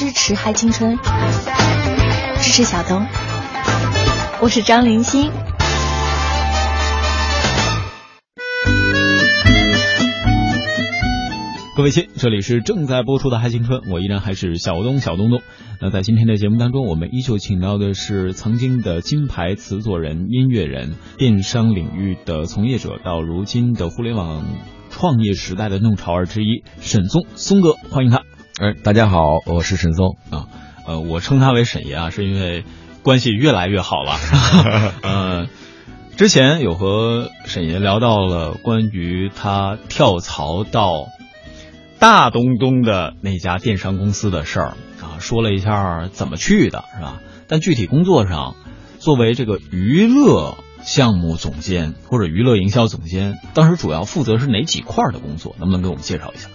支持嗨青春，支持小东。我是张林欣。各位亲，这里是正在播出的《嗨青春》，我依然还是小东小东东。那在今天的节目当中，我们依旧请到的是曾经的金牌词作人、音乐人、电商领域的从业者，到如今的互联网创业时代的弄潮儿之一沈松松哥，欢迎他。哎，大家好，我是沈松啊。呃，我称他为沈爷啊，是因为关系越来越好了。呃，之前有和沈爷聊到了关于他跳槽到。大东东的那家电商公司的事儿啊，说了一下怎么去的，是吧？但具体工作上，作为这个娱乐项目总监或者娱乐营销总监，当时主要负责是哪几块的工作？能不能给我们介绍一下？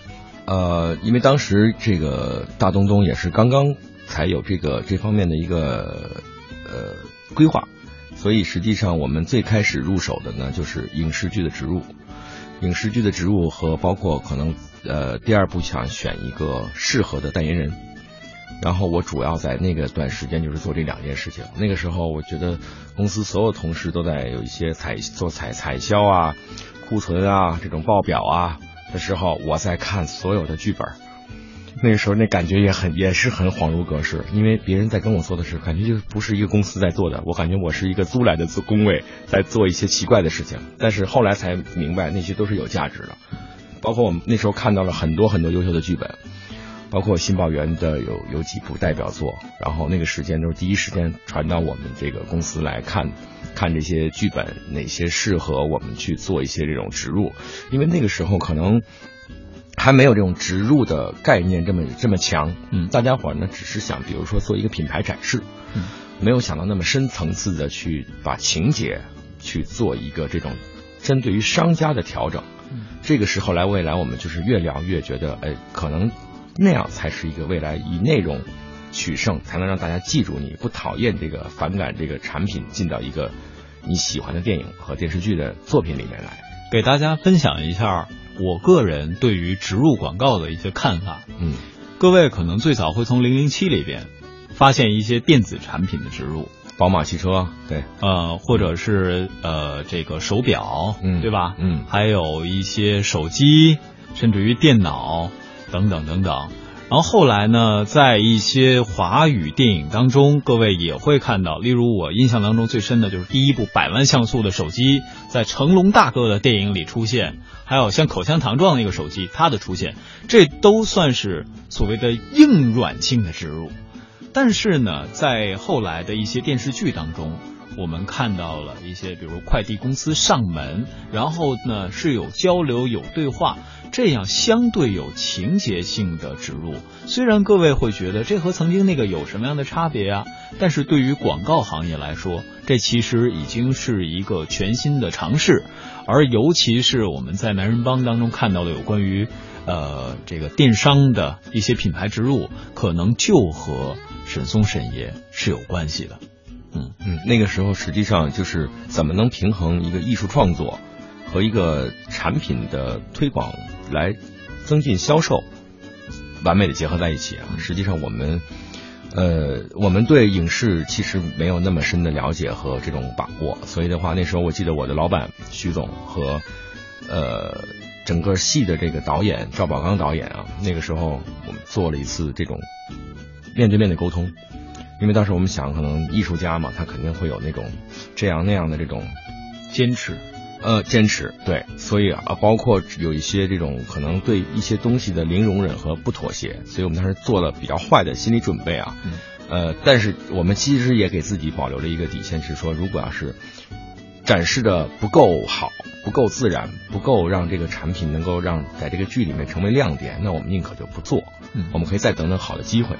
呃，因为当时这个大东东也是刚刚才有这个这方面的一个呃规划，所以实际上我们最开始入手的呢，就是影视剧的植入，影视剧的植入和包括可能。呃，第二步想选一个适合的代言人，然后我主要在那个段时间就是做这两件事情。那个时候，我觉得公司所有同事都在有一些采做采采销啊、库存啊这种报表啊的时候，我在看所有的剧本。那个时候那感觉也很也是很恍如隔世，因为别人在跟我做的是，感觉就不是一个公司在做的，我感觉我是一个租来的工位在做一些奇怪的事情。但是后来才明白，那些都是有价值的。包括我们那时候看到了很多很多优秀的剧本，包括新报员的有有几部代表作，然后那个时间都是第一时间传到我们这个公司来看，看这些剧本哪些适合我们去做一些这种植入，因为那个时候可能还没有这种植入的概念这么这么强，嗯，大家伙呢只是想比如说做一个品牌展示，嗯，没有想到那么深层次的去把情节去做一个这种针对于商家的调整。这个是后来未来我们就是越聊越觉得，哎，可能那样才是一个未来以内容取胜，才能让大家记住你，不讨厌这个反感这个产品进到一个你喜欢的电影和电视剧的作品里面来。给大家分享一下我个人对于植入广告的一些看法。嗯，各位可能最早会从零零七里边发现一些电子产品的植入。宝马汽车，对，呃，或者是呃这个手表，嗯，对吧？嗯，还有一些手机，甚至于电脑等等等等。然后后来呢，在一些华语电影当中，各位也会看到，例如我印象当中最深的就是第一部百万像素的手机在成龙大哥的电影里出现，还有像口香糖状那个手机它的出现，这都算是所谓的硬软性的植入。但是呢，在后来的一些电视剧当中，我们看到了一些，比如快递公司上门，然后呢是有交流、有对话，这样相对有情节性的植入。虽然各位会觉得这和曾经那个有什么样的差别啊？但是对于广告行业来说，这其实已经是一个全新的尝试。而尤其是我们在男人帮当中看到的有关于，呃，这个电商的一些品牌植入，可能就和。沈松沈爷是有关系的，嗯嗯，那个时候实际上就是怎么能平衡一个艺术创作和一个产品的推广来增进销售，完美的结合在一起啊！实际上我们，呃，我们对影视其实没有那么深的了解和这种把握，所以的话，那时候我记得我的老板徐总和呃整个戏的这个导演赵宝刚导演啊，那个时候我们做了一次这种。面对面的沟通，因为当时我们想，可能艺术家嘛，他肯定会有那种这样那样的这种坚持，呃，坚持对，所以啊，包括有一些这种可能对一些东西的零容忍和不妥协，所以我们当时做了比较坏的心理准备啊，呃，但是我们其实也给自己保留了一个底线，是说，如果要是展示的不够好、不够自然、不够让这个产品能够让在这个剧里面成为亮点，那我们宁可就不做，我们可以再等等好的机会。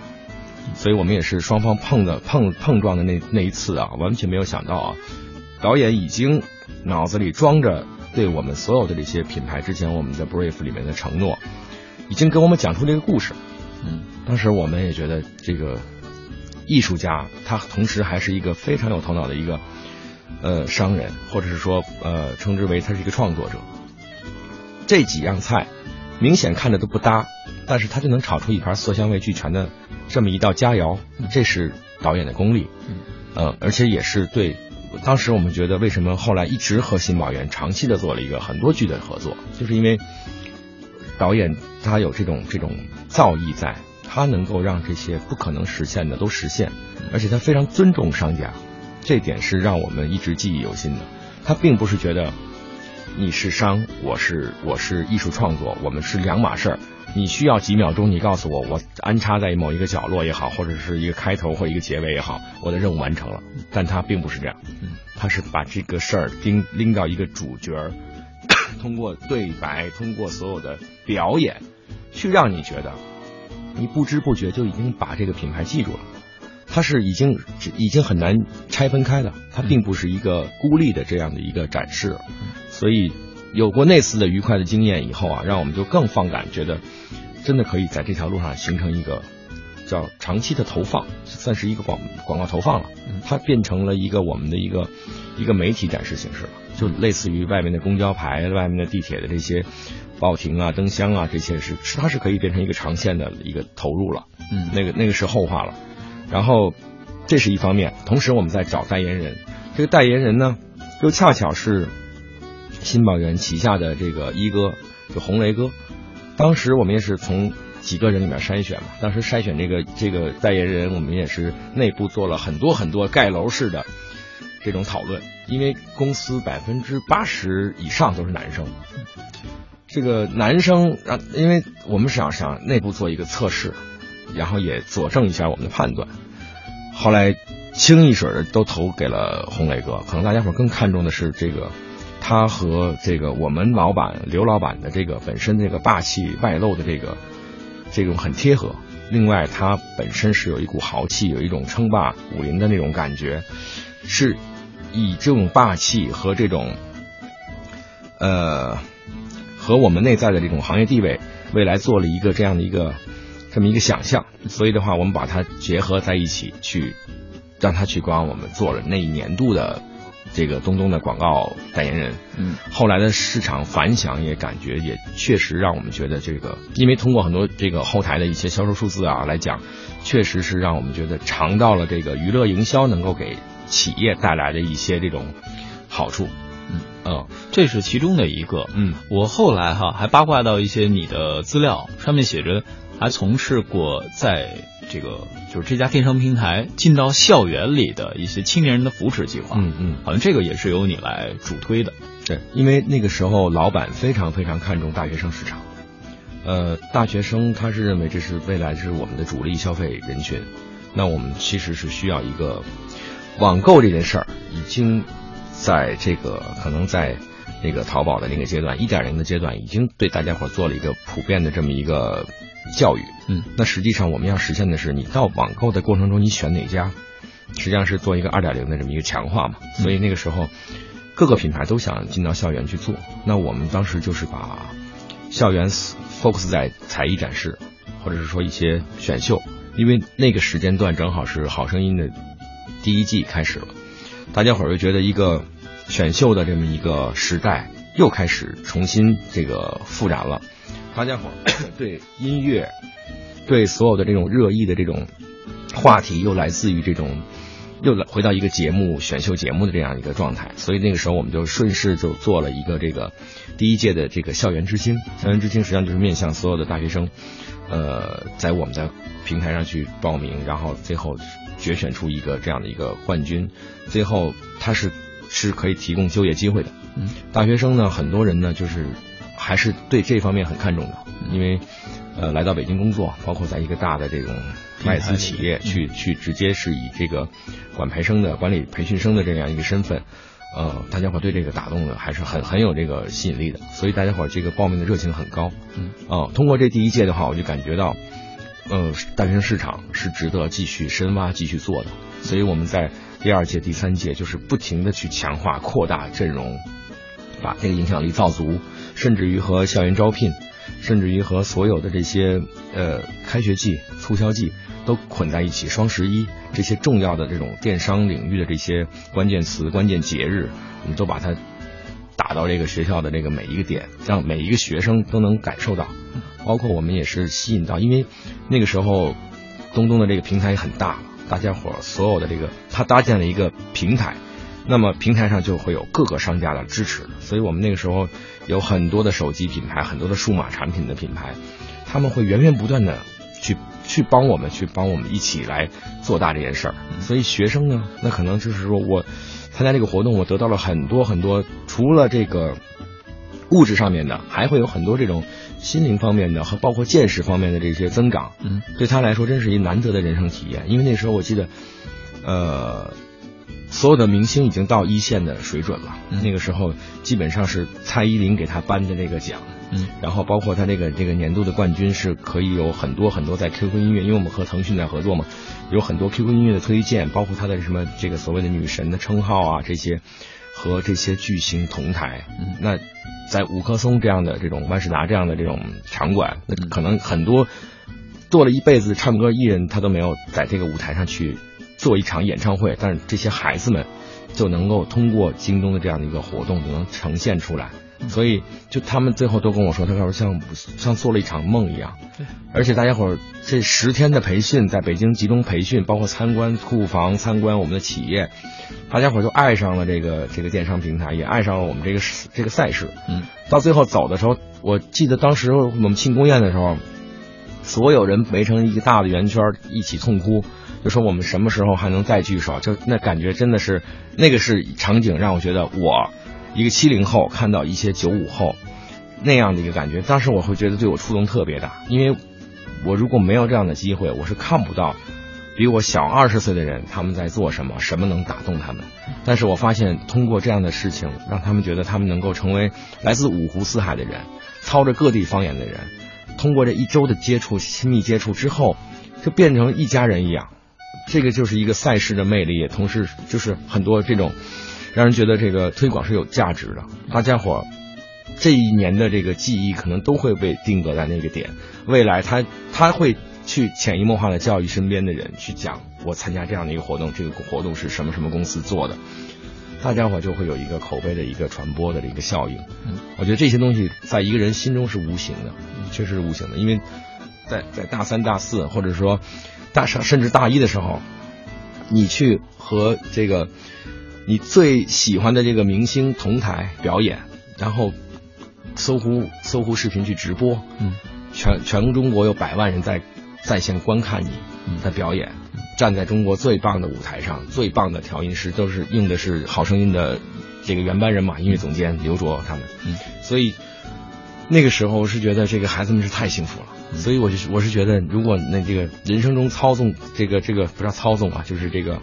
所以我们也是双方碰的碰碰撞的那那一次啊，完全没有想到啊，导演已经脑子里装着对我们所有的这些品牌之前我们的 brief 里面的承诺，已经给我们讲出这个故事。嗯，当时我们也觉得这个艺术家他同时还是一个非常有头脑的一个呃商人，或者是说呃称之为他是一个创作者。这几样菜明显看着都不搭，但是他就能炒出一盘色香味俱全的。这么一道佳肴，这是导演的功力。嗯，呃，而且也是对，当时我们觉得为什么后来一直和新宝源长期的做了一个很多剧的合作，就是因为导演他有这种这种造诣在，他能够让这些不可能实现的都实现，而且他非常尊重商家，这点是让我们一直记忆犹新的。他并不是觉得你是商，我是我是艺术创作，我们是两码事儿。你需要几秒钟，你告诉我，我安插在某一个角落也好，或者是一个开头或一个结尾也好，我的任务完成了。但他并不是这样，他是把这个事儿拎拎到一个主角，通过对白，通过所有的表演，去让你觉得，你不知不觉就已经把这个品牌记住了。它是已经已经很难拆分开了，它并不是一个孤立的这样的一个展示，所以有过那次的愉快的经验以后啊，让我们就更放感，觉得真的可以在这条路上形成一个叫长期的投放，算是一个广广告投放了。它变成了一个我们的一个一个媒体展示形式了，就类似于外面的公交牌、外面的地铁的这些报亭啊、灯箱啊，这些是它是可以变成一个长线的一个投入了。嗯那个那个是后话了。然后这是一方面，同时我们在找代言人，这个代言人呢，又恰巧是新宝源旗下的这个一哥，就红雷哥。当时我们也是从几个人里面筛选嘛，当时筛选这个这个代言人，我们也是内部做了很多很多盖楼式的这种讨论，因为公司百分之八十以上都是男生。这个男生让，因为我们想想内部做一个测试，然后也佐证一下我们的判断。后来清一水的都投给了红雷哥，可能大家伙更看重的是这个他和这个我们老板刘老板的这个本身这个霸气外露的这个这种很贴合。另外，他本身是有一股豪气，有一种称霸武林的那种感觉，是以这种霸气和这种呃和我们内在的这种行业地位，未来做了一个这样的一个这么一个想象。所以的话，我们把它结合在一起，去让他去帮我们做了那一年度的这个东东的广告代言人。嗯，后来的市场反响也感觉也确实让我们觉得这个，因为通过很多这个后台的一些销售数字啊来讲，确实是让我们觉得尝到了这个娱乐营销能够给企业带来的一些这种好处。嗯嗯这是其中的一个。嗯我后来哈还八卦到一些你的资料，上面写着还从事过在这个就是这家电商平台进到校园里的一些青年人的扶持计划。嗯嗯，好像这个也是由你来主推的。对，因为那个时候老板非常非常看重大学生市场，呃，大学生他是认为这是未来是我们的主力消费人群，那我们其实是需要一个网购这件事儿，已经在这个可能在那个淘宝的那个阶段，一点零的阶段，已经对大家伙做了一个普遍的这么一个教育。嗯，那实际上我们要实现的是，你到网购的过程中，你选哪家，实际上是做一个二点零的这么一个强化嘛。所以那个时候，各个品牌都想进到校园去做。那我们当时就是把校园 focus 在才艺展示，或者是说一些选秀，因为那个时间段正好是《好声音》的第一季开始了，大家伙儿就觉得一个选秀的这么一个时代又开始重新这个复燃了，大家伙 对音乐，对所有的这种热议的这种话题又来自于这种。又来回到一个节目选秀节目的这样一个状态，所以那个时候我们就顺势就做了一个这个第一届的这个校园之星。校园之星实际上就是面向所有的大学生，呃，在我们的平台上去报名，然后最后决选出一个这样的一个冠军。最后他是是可以提供就业机会的。嗯，大学生呢，很多人呢就是还是对这方面很看重的，因为呃来到北京工作，包括在一个大的这种外资企业去去直接是以这个管培生的管理培训生的这样一个身份，呃，大家伙对这个打动的还是很很有这个吸引力的，所以大家伙这个报名的热情很高。嗯，哦、通过这第一届的话，我就感觉到，呃，大学生市场是值得继续深挖、继续做的，所以我们在第二届、第三届就是不停的去强化、扩大阵容，把这个影响力造足，甚至于和校园招聘。甚至于和所有的这些呃开学季、促销季都捆在一起，双十一这些重要的这种电商领域的这些关键词、关键节日，我们都把它打到这个学校的这个每一个点，让每一个学生都能感受到。包括我们也是吸引到，因为那个时候东东的这个平台也很大了，大家伙所有的这个他搭建了一个平台，那么平台上就会有各个商家的支持，所以我们那个时候有很多的手机品牌，很多的数码产品的品牌，他们会源源不断的去去帮我们，去帮我们一起来做大这件事儿。所以学生呢，那可能就是说我参加这个活动，我得到了很多很多，除了这个物质上面的，还会有很多这种。心灵方面的和包括见识方面的这些增长，嗯，对他来说真是一难得的人生体验。因为那时候我记得，呃，所有的明星已经到一线的水准了。那个时候基本上是蔡依林给他颁的那个奖，嗯，然后包括他这个这个年度的冠军是可以有很多很多在 QQ 音乐，因为我们和腾讯在合作嘛，有很多 QQ 音乐的推荐，包括他的什么这个所谓的女神的称号啊这些。和这些巨星同台，那在五棵松这样的这种万事达这样的这种场馆，那可能很多做了一辈子唱歌艺人，他都没有在这个舞台上去做一场演唱会，但是这些孩子们就能够通过京东的这样的一个活动，就能呈现出来。所以，就他们最后都跟我说，他说像像做了一场梦一样。对，而且大家伙儿这十天的培训，在北京集中培训，包括参观库房、参观我们的企业，大家伙儿就爱上了这个这个电商平台，也爱上了我们这个这个赛事。嗯，到最后走的时候，我记得当时我们庆功宴的时候，所有人围成一个大的圆圈，一起痛哭，就说我们什么时候还能再聚首？就那感觉真的是那个是场景，让我觉得我。一个七零后看到一些九五后那样的一个感觉，当时我会觉得对我触动特别大，因为我如果没有这样的机会，我是看不到比我小二十岁的人他们在做什么，什么能打动他们。但是我发现通过这样的事情，让他们觉得他们能够成为来自五湖四海的人，操着各地方言的人，通过这一周的接触、亲密接触之后，就变成一家人一样。这个就是一个赛事的魅力，也同时就是很多这种。让人觉得这个推广是有价值的，大家伙儿这一年的这个记忆可能都会被定格在那个点，未来他他会去潜移默化的教育身边的人去讲，我参加这样的一个活动，这个活动是什么什么公司做的，大家伙就会有一个口碑的一个传播的一个效应。嗯，我觉得这些东西在一个人心中是无形的，确实是无形的，因为在在大三大四或者说大上甚至大一的时候，你去和这个。你最喜欢的这个明星同台表演，然后搜狐搜狐视频去直播，嗯，全全中国有百万人在在线观看你的表演，站在中国最棒的舞台上，最棒的调音师都是用的是好声音的这个原班人马，音乐总监刘卓他们，嗯，所以那个时候我是觉得这个孩子们是太幸福了，所以我就我是觉得如果那这个人生中操纵这个这个不叫操纵啊，就是这个。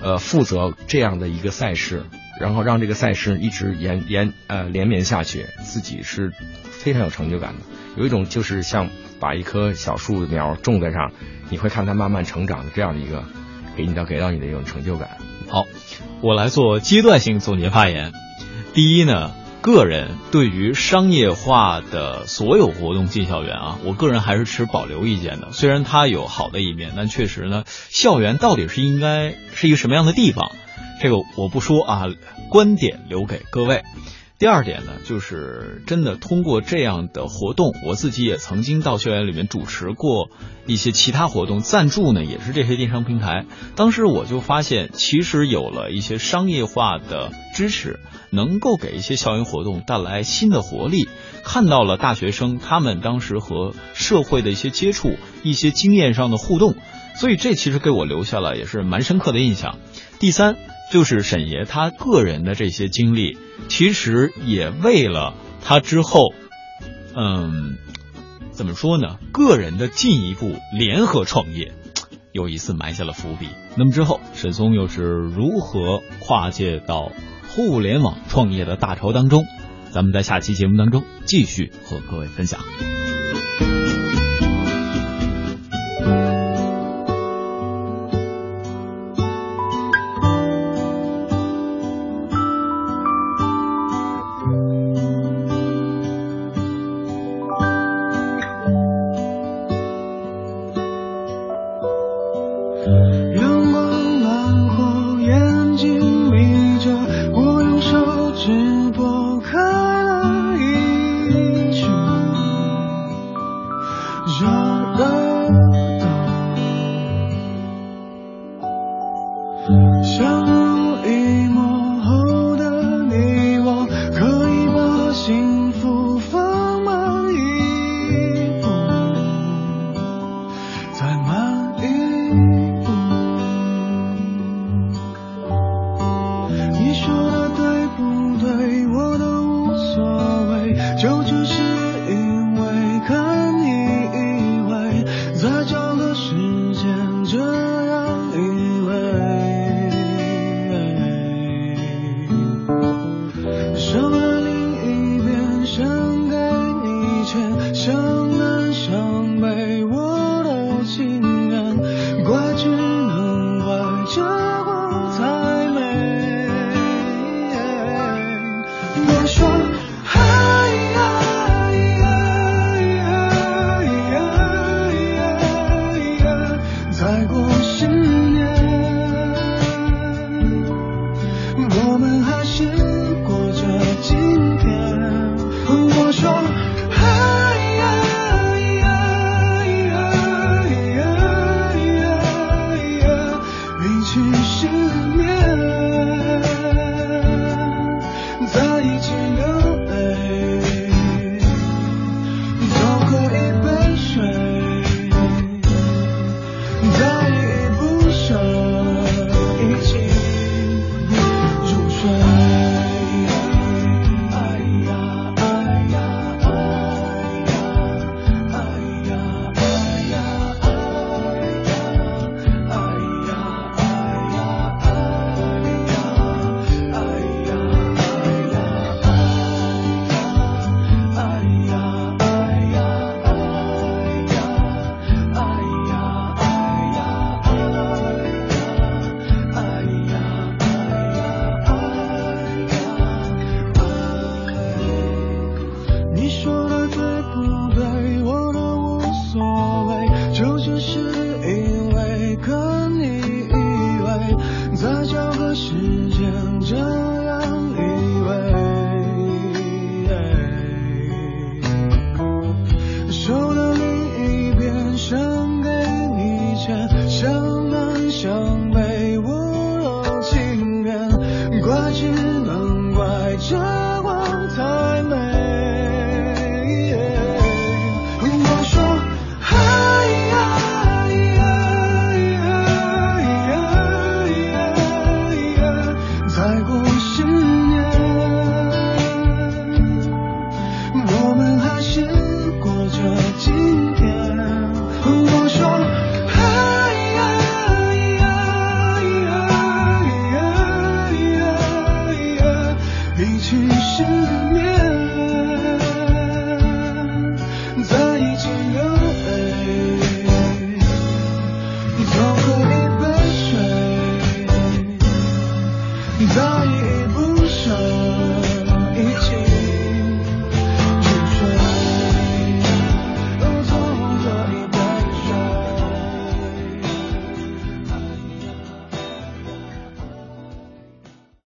呃，负责这样的一个赛事，然后让这个赛事一直延延呃连绵下去，自己是非常有成就感的。有一种就是像把一棵小树苗种在上，你会看它慢慢成长的这样的一个给你的给到你的一种成就感。好，我来做阶段性总结发言。第一呢。个人对于商业化的所有活动进校园啊，我个人还是持保留意见的。虽然它有好的一面，但确实呢，校园到底是应该是一个什么样的地方，这个我不说啊，观点留给各位。第二点呢，就是真的通过这样的活动，我自己也曾经到校园里面主持过一些其他活动，赞助呢也是这些电商平台。当时我就发现，其实有了一些商业化的支持，能够给一些校园活动带来新的活力。看到了大学生他们当时和社会的一些接触，一些经验上的互动，所以这其实给我留下了也是蛮深刻的印象。第三。就是沈爷他个人的这些经历，其实也为了他之后，嗯，怎么说呢？个人的进一步联合创业，又一次埋下了伏笔。那么之后，沈松又是如何跨界到互联网创业的大潮当中？咱们在下期节目当中继续和各位分享。